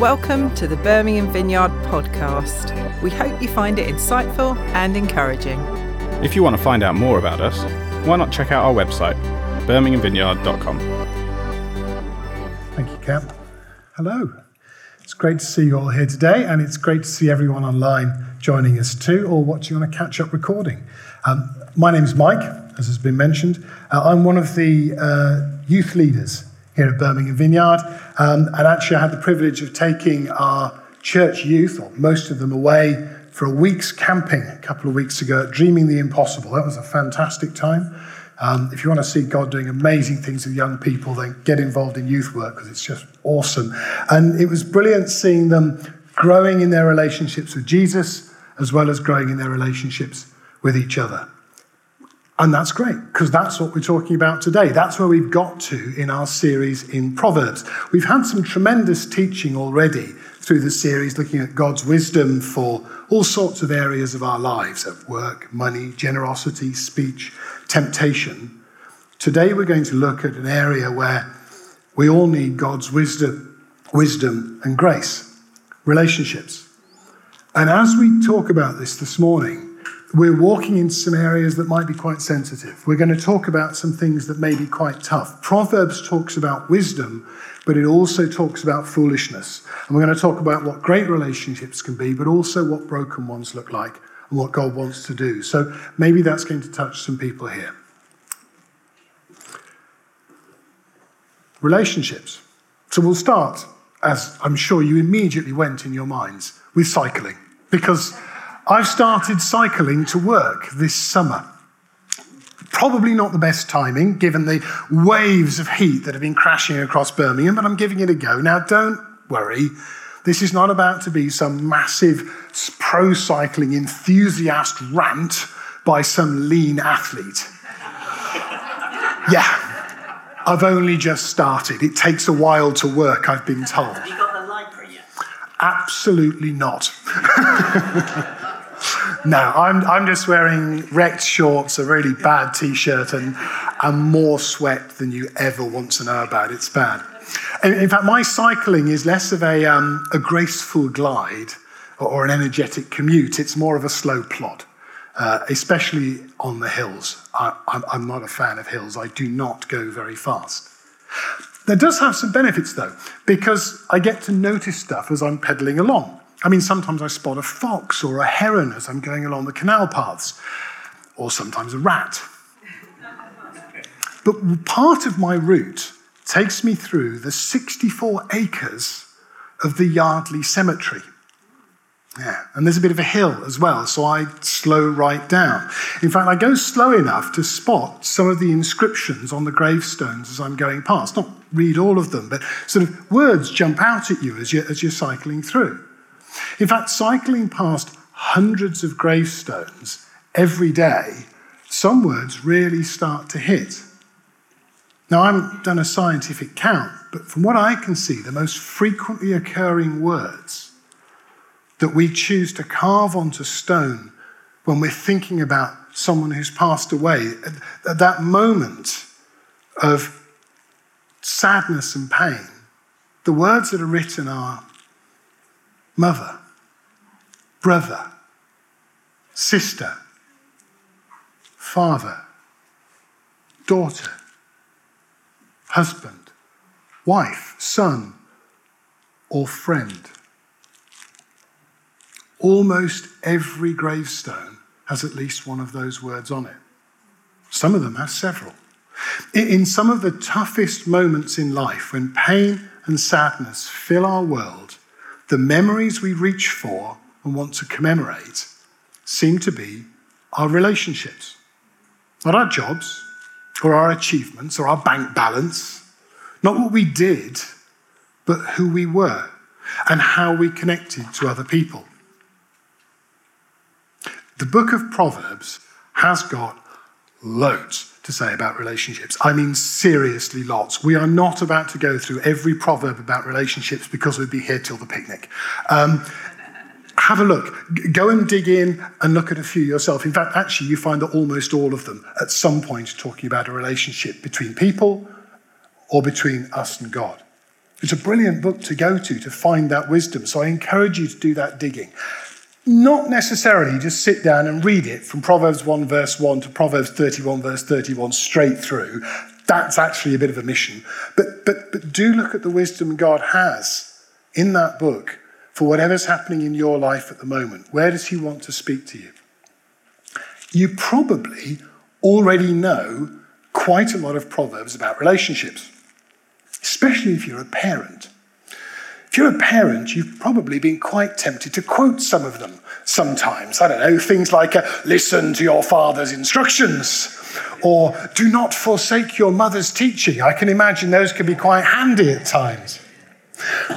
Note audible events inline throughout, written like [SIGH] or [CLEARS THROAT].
Welcome to the Birmingham Vineyard podcast. We hope you find it insightful and encouraging. If you want to find out more about us, why not check out our website, birminghamvineyard.com. Thank you, Cap. Hello. It's great to see you all here today, and it's great to see everyone online joining us too, or watching on a catch up recording. Um, my name is Mike, as has been mentioned. Uh, I'm one of the uh, youth leaders here at Birmingham Vineyard. Um, and actually, I had the privilege of taking our church youth, or most of them, away for a week's camping a couple of weeks ago at Dreaming the Impossible. That was a fantastic time. Um, if you want to see God doing amazing things with young people, then get involved in youth work because it's just awesome. And it was brilliant seeing them growing in their relationships with Jesus as well as growing in their relationships with each other. And that's great, because that's what we're talking about today. That's where we've got to in our series in Proverbs. We've had some tremendous teaching already through the series looking at God's wisdom for all sorts of areas of our lives at work, money, generosity, speech, temptation. Today we're going to look at an area where we all need God's wisdom, wisdom and grace, relationships. And as we talk about this this morning, we're walking in some areas that might be quite sensitive. We're going to talk about some things that may be quite tough. Proverbs talks about wisdom, but it also talks about foolishness. And we're going to talk about what great relationships can be, but also what broken ones look like and what God wants to do. So maybe that's going to touch some people here. Relationships. So we'll start, as I'm sure you immediately went in your minds, with cycling. Because I've started cycling to work this summer. Probably not the best timing, given the waves of heat that have been crashing across Birmingham, but I'm giving it a go. Now, don't worry. This is not about to be some massive pro cycling enthusiast rant by some lean athlete. [LAUGHS] yeah, I've only just started. It takes a while to work, I've been told. Have you got the Lycra yet? Absolutely not. [LAUGHS] no, I'm, I'm just wearing wrecked shorts, a really bad t shirt, and, and more sweat than you ever want to know about. It's bad. In, in fact, my cycling is less of a, um, a graceful glide or, or, an energetic commute, it's more of a slow plod. Uh, especially on the hills. I, I'm, I'm not a fan of hills. I do not go very fast. That does have some benefits though, because I get to notice stuff as I'm pedaling along. I mean, sometimes I spot a fox or a heron as I'm going along the canal paths, or sometimes a rat. But part of my route takes me through the 64 acres of the Yardley Cemetery. Yeah, and there's a bit of a hill as well, so I slow right down. In fact, I go slow enough to spot some of the inscriptions on the gravestones as I'm going past. Not read all of them, but sort of words jump out at you as you're, as you're cycling through. In fact, cycling past hundreds of gravestones every day, some words really start to hit. Now, I haven't done a scientific count, but from what I can see, the most frequently occurring words that we choose to carve onto stone when we're thinking about someone who's passed away, at that moment of sadness and pain, the words that are written are mother, brother, sister, father, daughter, husband, wife, son, or friend. Almost every gravestone has at least one of those words on it. Some of them have several. In some of the toughest moments in life, when pain and sadness fill our world, the memories we reach for and want to commemorate seem to be our relationships, not our jobs or our achievements or our bank balance, not what we did, but who we were and how we connected to other people. The book of Proverbs has got loads to say about relationships. I mean, seriously, lots. We are not about to go through every proverb about relationships because we'd be here till the picnic. Um, have a look. Go and dig in and look at a few yourself. In fact, actually, you find that almost all of them at some point are talking about a relationship between people or between us and God. It's a brilliant book to go to to find that wisdom. So I encourage you to do that digging. Not necessarily just sit down and read it from Proverbs 1, verse 1 to Proverbs 31, verse 31, straight through. That's actually a bit of a mission. But, but, but do look at the wisdom God has in that book for whatever's happening in your life at the moment. Where does He want to speak to you? You probably already know quite a lot of proverbs about relationships, especially if you're a parent. If you're a parent, you've probably been quite tempted to quote some of them sometimes. I don't know, things like uh, listen to your father's instructions or do not forsake your mother's teaching. I can imagine those can be quite handy at times.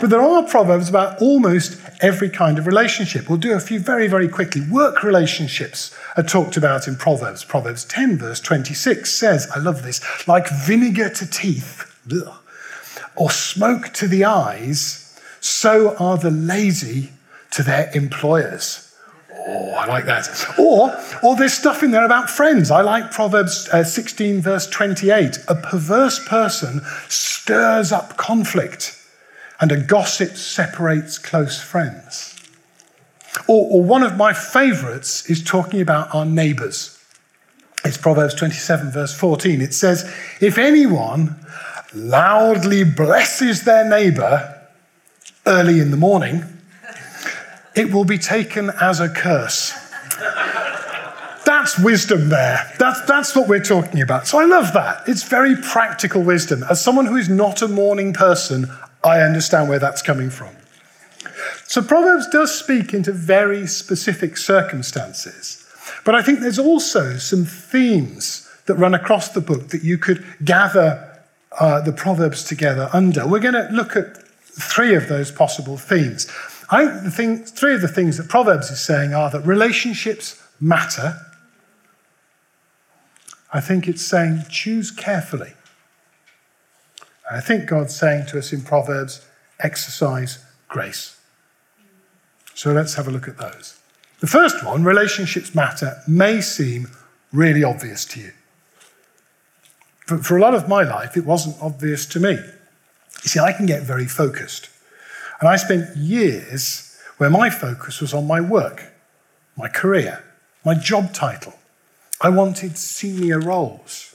But there are proverbs about almost every kind of relationship. We'll do a few very, very quickly. Work relationships are talked about in Proverbs. Proverbs 10, verse 26 says, I love this, like vinegar to teeth, or smoke to the eyes so are the lazy to their employers. Oh, I like that. Or, or there's stuff in there about friends. I like Proverbs uh, 16, verse 28. A perverse person stirs up conflict, and a gossip separates close friends. Or, or one of my favorites is talking about our neighbors. It's Proverbs 27, verse 14. It says, If anyone loudly blesses their neighbor, early in the morning, it will be taken as a curse. That's wisdom there. That's, that's what we're talking about. So I love that. It's very practical wisdom. As someone who is not a morning person, I understand where that's coming from. So Proverbs does speak into very specific circumstances. But I think there's also some themes that run across the book that you could gather uh, the Proverbs together under. We're going to look at three of those possible themes. I think the thing, three of the things that Proverbs is saying are that relationships matter. I think it's saying choose carefully. I think God's saying to us in Proverbs, exercise grace. So let's have a look at those. The first one, relationships matter, may seem really obvious to you. For, for a lot of my life, it wasn't obvious to me. You see, I can get very focused. And I spent years where my focus was on my work, my career, my job title. I wanted senior roles.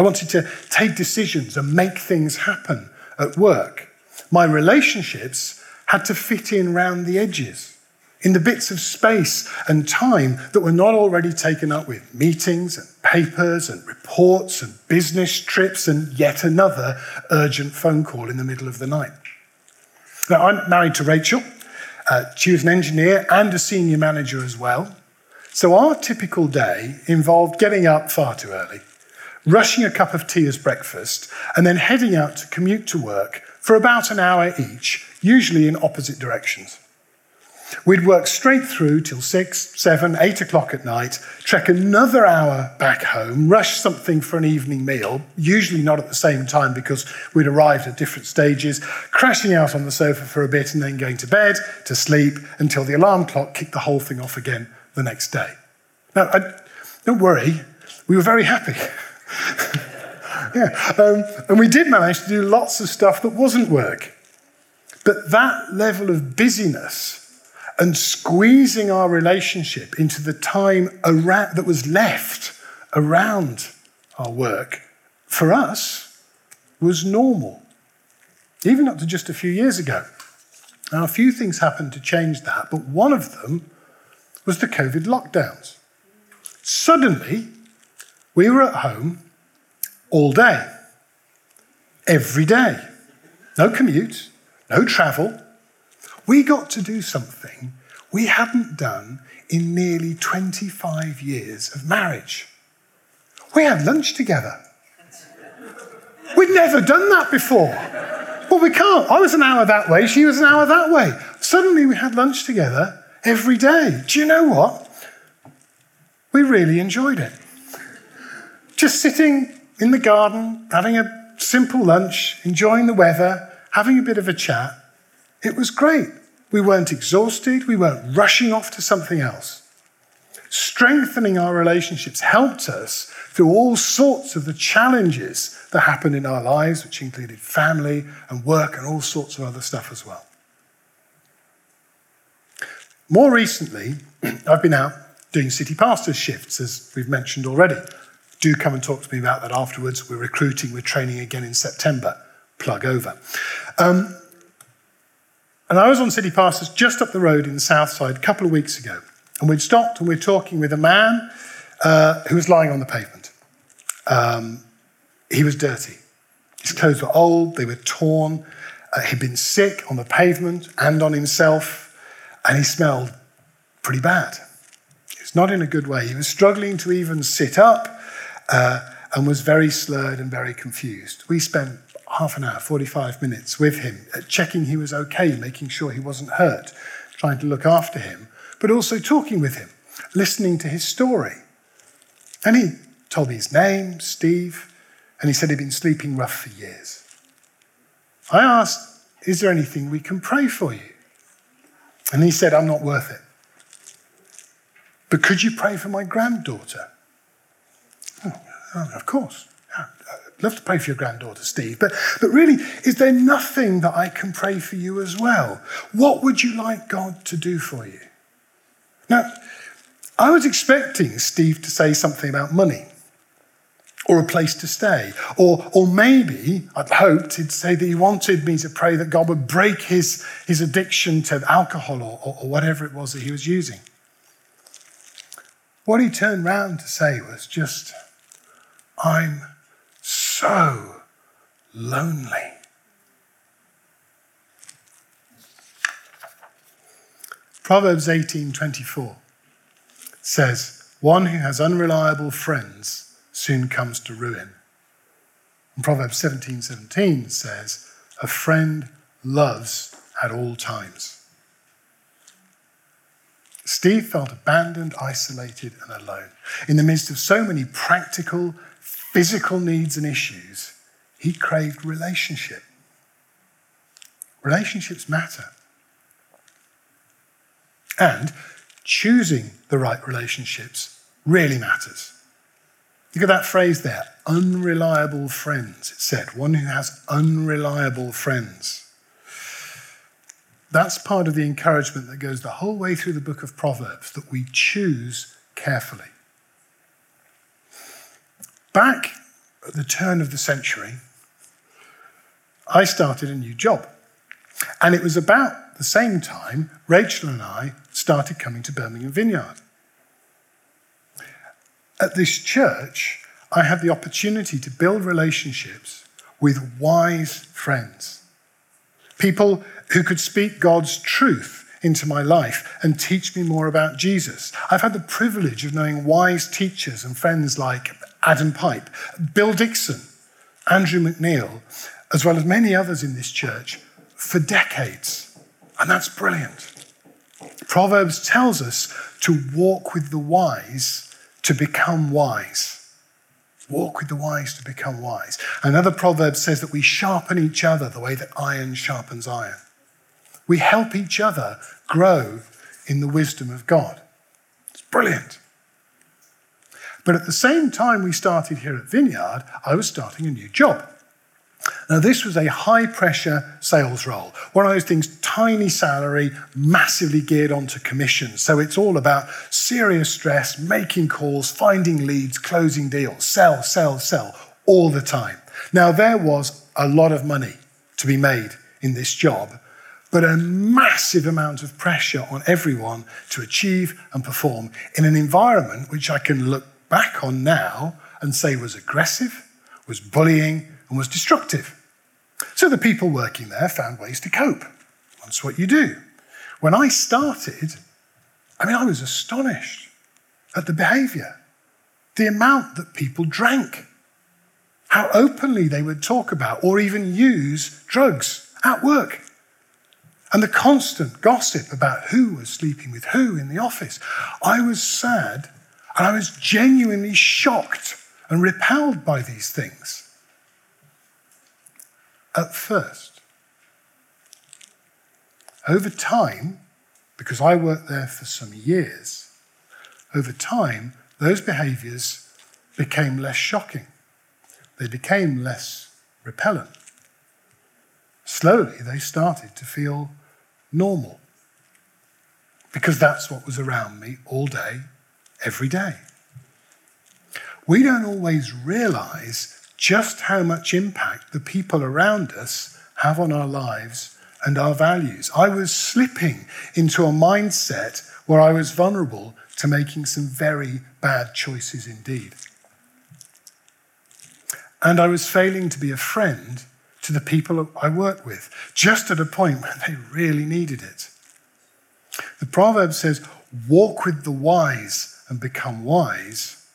I wanted to take decisions and make things happen at work. My relationships had to fit in round the edges in the bits of space and time that were not already taken up with meetings and papers and reports and business trips and yet another urgent phone call in the middle of the night. Now, I'm married to Rachel. Uh, she was an engineer and a senior manager as well. So our typical day involved getting up far too early, rushing a cup of tea as breakfast, and then heading out to commute to work for about an hour each, usually in opposite directions. We'd work straight through till six, seven, eight o'clock at night, trek another hour back home, rush something for an evening meal, usually not at the same time because we'd arrived at different stages, crashing out on the sofa for a bit and then going to bed to sleep until the alarm clock kicked the whole thing off again the next day. Now, I, don't worry, we were very happy. [LAUGHS] [LAUGHS] yeah, um, and we did manage to do lots of stuff that wasn't work. But that level of busyness and squeezing our relationship into the time around, that was left around our work for us was normal, even up to just a few years ago. Now, a few things happened to change that, but one of them was the COVID lockdowns. Suddenly, we were at home all day, every day. No commute, no travel, we got to do something we hadn't done in nearly 25 years of marriage. We had lunch together. We'd never done that before. Well, we can't. I was an hour that way, she was an hour that way. Suddenly we had lunch together every day. Do you know what? We really enjoyed it. Just sitting in the garden, having a simple lunch, enjoying the weather, having a bit of a chat. It was great. We weren't exhausted, we weren't rushing off to something else. Strengthening our relationships helped us through all sorts of the challenges that happened in our lives, which included family and work and all sorts of other stuff as well. More recently, [CLEARS THROAT] I've been out doing city pastors shifts, as we've mentioned already. Do come and talk to me about that afterwards. We're recruiting, we're training again in September. Plug over. Um, and I was on City Pastors just up the road in the south side a couple of weeks ago. And we'd stopped and we're talking with a man uh, who was lying on the pavement. Um, he was dirty. His clothes were old, they were torn. Uh, he'd been sick on the pavement and on himself and he smelled pretty bad. Was not in a good way. He was struggling to even sit up uh, and was very slurred and very confused. We spent half an hour, 45 minutes with him, uh, checking he was okay, making sure he wasn't hurt, trying to look after him, but also talking with him, listening to his story. And he told me his name, Steve, and he said he'd been sleeping rough for years. I asked, Is there anything we can pray for you? And he said, I'm not worth it. But could you pray for my granddaughter? Oh, of course. Yeah, I'd love to pray for your granddaughter, Steve. But, but really, is there nothing that I can pray for you as well? What would you like God to do for you? Now, I was expecting Steve to say something about money or a place to stay. Or, or maybe, I'd hoped he'd say that he wanted me to pray that God would break his, his addiction to alcohol or, or, or whatever it was that he was using. What he turned round to say was just, I'm so lonely. Proverbs 18:24 says, "One who has unreliable friends soon comes to ruin. And Proverbs 17 17 says, A friend loves at all times. Steve felt abandoned, isolated, and alone. In the midst of so many practical, physical needs and issues, he craved relationship. Relationships matter. And choosing the right relationships really matters. Look at that phrase there unreliable friends. It said, one who has unreliable friends. That's part of the encouragement that goes the whole way through the book of Proverbs that we choose carefully. Back at the turn of the century, I started a new job. And it was about the same time Rachel and I started coming to Birmingham Vineyard. At this church, I had the opportunity to build relationships with wise friends, people who could speak God's truth into my life and teach me more about Jesus. I've had the privilege of knowing wise teachers and friends like Adam Pipe, Bill Dixon, Andrew McNeil, as well as many others in this church for decades. And that's brilliant. Proverbs tells us to walk with the wise to become wise. Walk with the wise to become wise. Another proverb says that we sharpen each other the way that iron sharpens iron. We help each other grow in the wisdom of God. It's brilliant. But at the same time we started here at Vineyard, I was starting a new job. Now, this was a high pressure sales role, one of those things, tiny salary, massively geared onto commission. So it's all about serious stress, making calls, finding leads, closing deals, sell, sell, sell, all the time. Now, there was a lot of money to be made in this job, but a massive amount of pressure on everyone to achieve and perform in an environment which I can look back on now and say was aggressive, was bullying, and was destructive. So the people working there found ways to cope. That's what you do. When I started, I mean, I was astonished at the behavior, the amount that people drank, how openly they would talk about or even use drugs at work, and the constant gossip about who was sleeping with who in the office. I was sad and I was genuinely shocked and repelled by these things at first. Over time, because I worked there for some years, over time, those behaviors became less shocking. They became less repellent. Slowly, they started to feel normal because that's what was around me all day, every day. We don't always realize just how much impact the people around us have on our lives and our values. I was slipping into a mindset where I was vulnerable to making some very bad choices indeed. And I was failing to be a friend to the people I worked with, just at a point when they really needed it. The proverb says, Walk with the wise and become wise,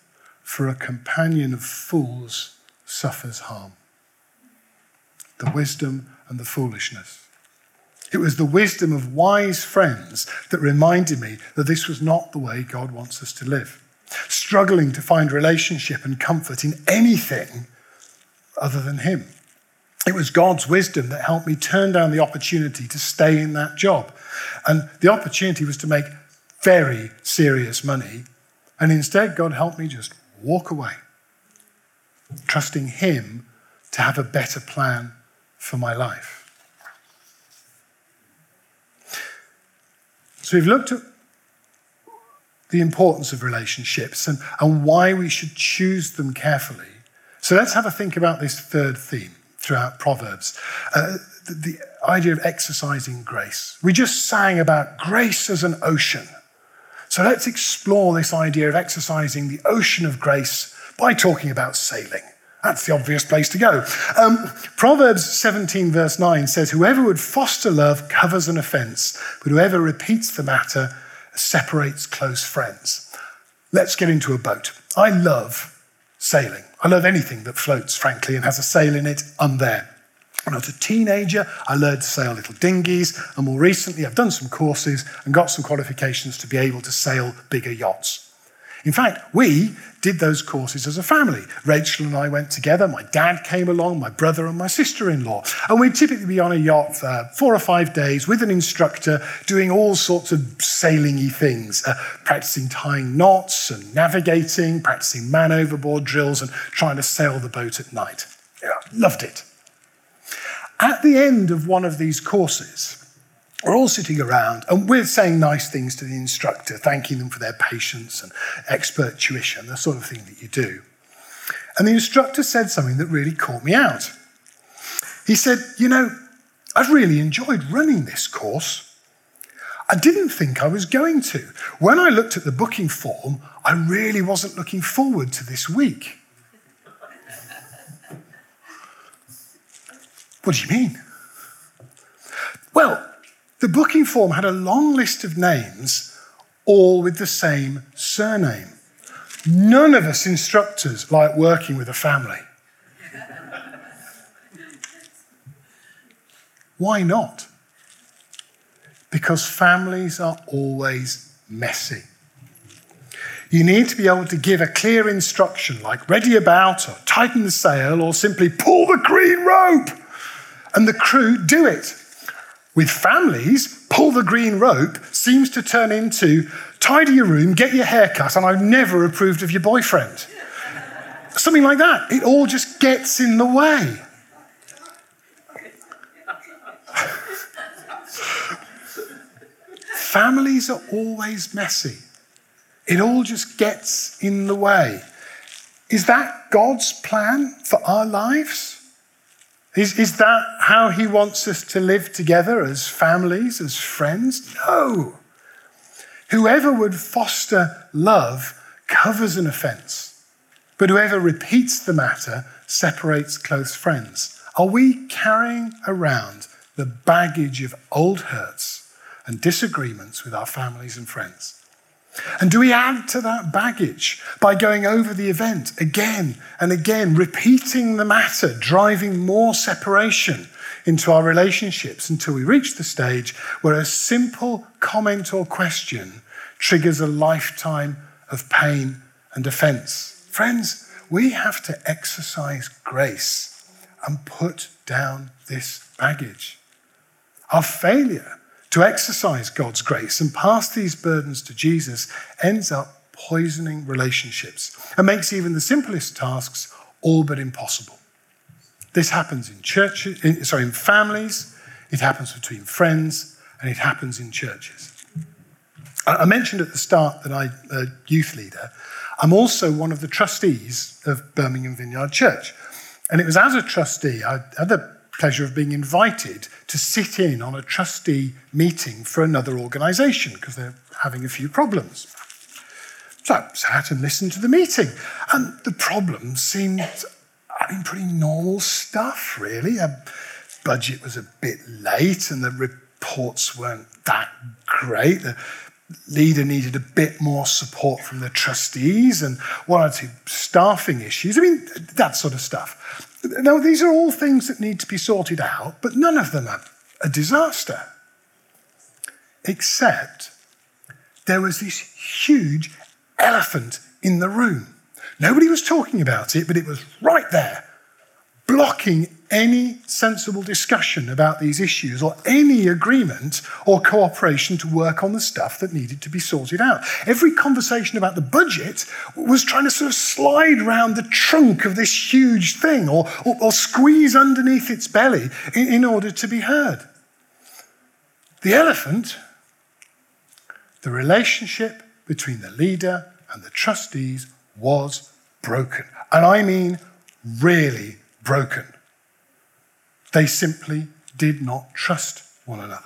for a companion of fools suffers harm. The wisdom and the foolishness. It was the wisdom of wise friends that reminded me that this was not the way God wants us to live. Struggling to find relationship and comfort in anything other than Him. It was God's wisdom that helped me turn down the opportunity to stay in that job. And the opportunity was to make very serious money. And instead, God helped me just walk away, trusting Him to have a better plan for my life. So we've looked at the importance of relationships and, and why we should choose them carefully. So let's have a think about this third theme throughout Proverbs uh, the, the idea of exercising grace. We just sang about grace as an ocean. So let's explore this idea of exercising the ocean of grace by talking about sailing. That's the obvious place to go. Um, Proverbs 17, verse 9 says, Whoever would foster love covers an offense, but whoever repeats the matter separates close friends. Let's get into a boat. I love sailing. I love anything that floats, frankly, and has a sail in it. I'm there. When I was a teenager, I learned to sail little dinghies, and more recently, I've done some courses and got some qualifications to be able to sail bigger yachts. In fact, we did those courses as a family. Rachel and I went together. My dad came along, my brother and my sister in law. And we'd typically be on a yacht for four or five days with an instructor doing all sorts of sailing y things, uh, practicing tying knots and navigating, practicing man overboard drills, and trying to sail the boat at night. Yeah, loved it. At the end of one of these courses, we're all sitting around and we're saying nice things to the instructor, thanking them for their patience and expert tuition, the sort of thing that you do. And the instructor said something that really caught me out. He said, You know, I've really enjoyed running this course. I didn't think I was going to. When I looked at the booking form, I really wasn't looking forward to this week. What do you mean? Well, the booking form had a long list of names, all with the same surname. None of us instructors like working with a family. Why not? Because families are always messy. You need to be able to give a clear instruction like ready about, or tighten the sail, or simply pull the green rope, and the crew do it. With families, pull the green rope seems to turn into tidy your room, get your hair cut, and I've never approved of your boyfriend. Something like that. It all just gets in the way. Families are always messy. It all just gets in the way. Is that God's plan for our lives? Is, is that how he wants us to live together as families, as friends? No. Whoever would foster love covers an offense, but whoever repeats the matter separates close friends. Are we carrying around the baggage of old hurts and disagreements with our families and friends? And do we add to that baggage by going over the event again and again, repeating the matter, driving more separation into our relationships until we reach the stage where a simple comment or question triggers a lifetime of pain and offense? Friends, we have to exercise grace and put down this baggage. Our failure to exercise God's grace and pass these burdens to Jesus ends up poisoning relationships and makes even the simplest tasks all but impossible. This happens in churches, in, sorry, in families, it happens between friends, and it happens in churches. I mentioned at the start that I'm a youth leader. I'm also one of the trustees of Birmingham Vineyard Church. And it was as a trustee, I had the pleasure of being invited to sit in on a trustee meeting for another organisation because they're having a few problems. So I sat and listened to the meeting, and the problems seemed, I mean, pretty normal stuff, really. A budget was a bit late, and the reports weren't that great. The leader needed a bit more support from the trustees, and one or two staffing issues. I mean, that sort of stuff. Now, these are all things that need to be sorted out, but none of them are a disaster. Except there was this huge elephant in the room. Nobody was talking about it, but it was right there, blocking any sensible discussion about these issues or any agreement or cooperation to work on the stuff that needed to be sorted out. Every conversation about the budget was trying to sort of slide around the trunk of this huge thing or, or, or squeeze underneath its belly in, in order to be heard. The elephant, the relationship between the leader and the trustees was broken. And I mean really broken. They simply did not trust one another.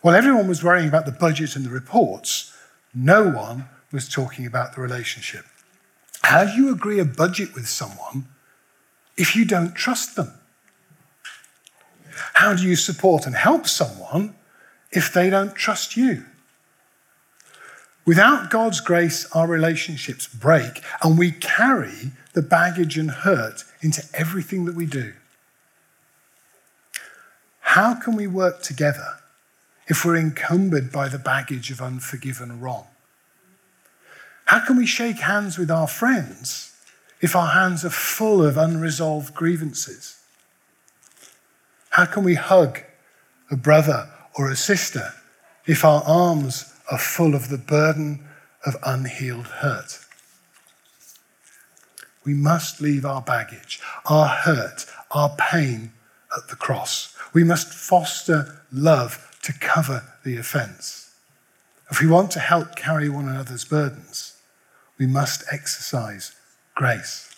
While everyone was worrying about the budget and the reports, no one was talking about the relationship. How do you agree a budget with someone if you don't trust them? How do you support and help someone if they don't trust you? Without God's grace, our relationships break and we carry the baggage and hurt into everything that we do. How can we work together if we're encumbered by the baggage of unforgiven wrong? How can we shake hands with our friends if our hands are full of unresolved grievances? How can we hug a brother or a sister if our arms are full of the burden of unhealed hurt? We must leave our baggage, our hurt, our pain at the cross. We must foster love to cover the offense. If we want to help carry one another's burdens, we must exercise grace.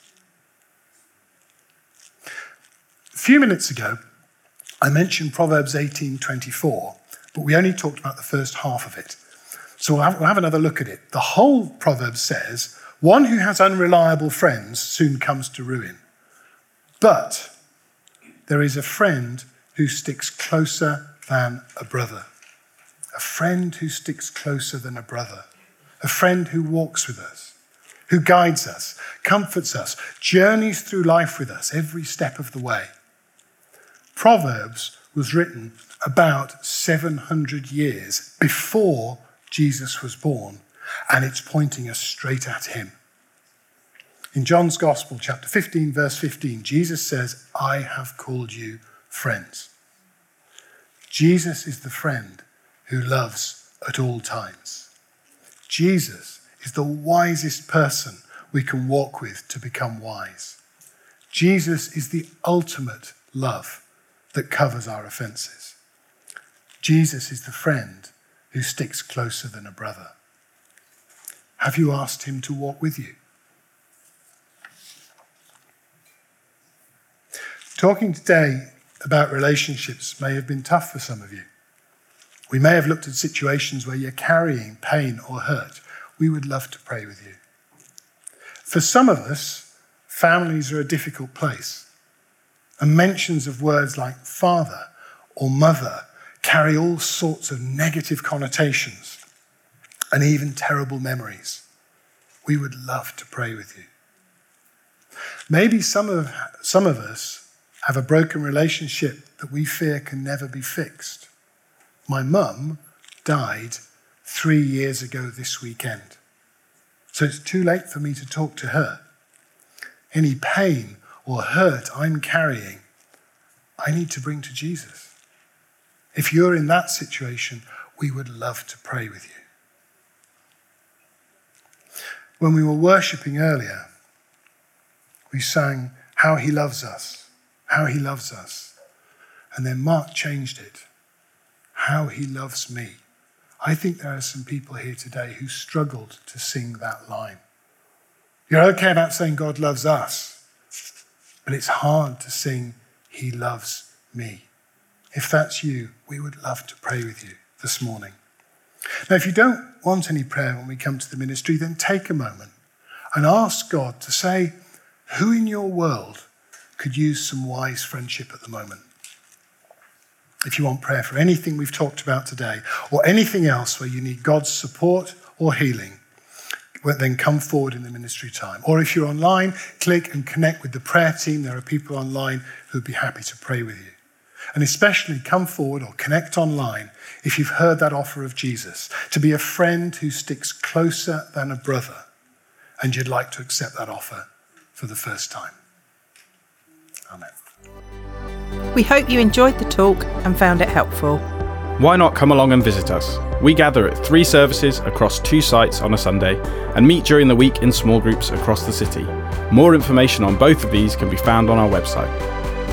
A few minutes ago, I mentioned Proverbs 18:24, but we only talked about the first half of it. So we'll have, we'll have another look at it. The whole proverb says, one who has unreliable friends soon comes to ruin. But there is a friend who sticks closer than a brother. A friend who sticks closer than a brother. A friend who walks with us, who guides us, comforts us, journeys through life with us every step of the way. Proverbs was written about 700 years before Jesus was born and it's pointing us straight at him. In John's Gospel, chapter 15, verse 15, Jesus says, I have called you friends. Jesus is the friend who loves at all times. Jesus is the wisest person we can walk with to become wise. Jesus is the ultimate love that covers our offenses. Jesus is the friend who sticks closer than a brother. Have you asked him to walk with you? Talking today about relationships may have been tough for some of you. We may have looked at situations where you're carrying pain or hurt. We would love to pray with you. For some of us, families are a difficult place, and mentions of words like father or mother carry all sorts of negative connotations and even terrible memories. We would love to pray with you. Maybe some of, some of us have a broken relationship that we fear can never be fixed. My mum died three years ago this weekend. So it's too late for me to talk to her. Any pain or hurt I'm carrying, I need to bring to Jesus. If you're in that situation, we would love to pray with you. When we were worshipping earlier, we sang How He Loves Us, How He Loves Us. And then Mark changed it How He Loves Me. I think there are some people here today who struggled to sing that line. You're okay about saying God loves us, but it's hard to sing He loves me. If that's you, we would love to pray with you this morning. Now, if you don't want any prayer when we come to the ministry, then take a moment and ask God to say, who in your world could use some wise friendship at the moment? If you want prayer for anything we've talked about today or anything else where you need God's support or healing, then come forward in the ministry time. Or if you're online, click and connect with the prayer team. There are people online who'd be happy to pray with you. And especially come forward or connect online if you've heard that offer of Jesus to be a friend who sticks closer than a brother and you'd like to accept that offer for the first time. Amen. We hope you enjoyed the talk and found it helpful. Why not come along and visit us? We gather at three services across two sites on a Sunday and meet during the week in small groups across the city. More information on both of these can be found on our website.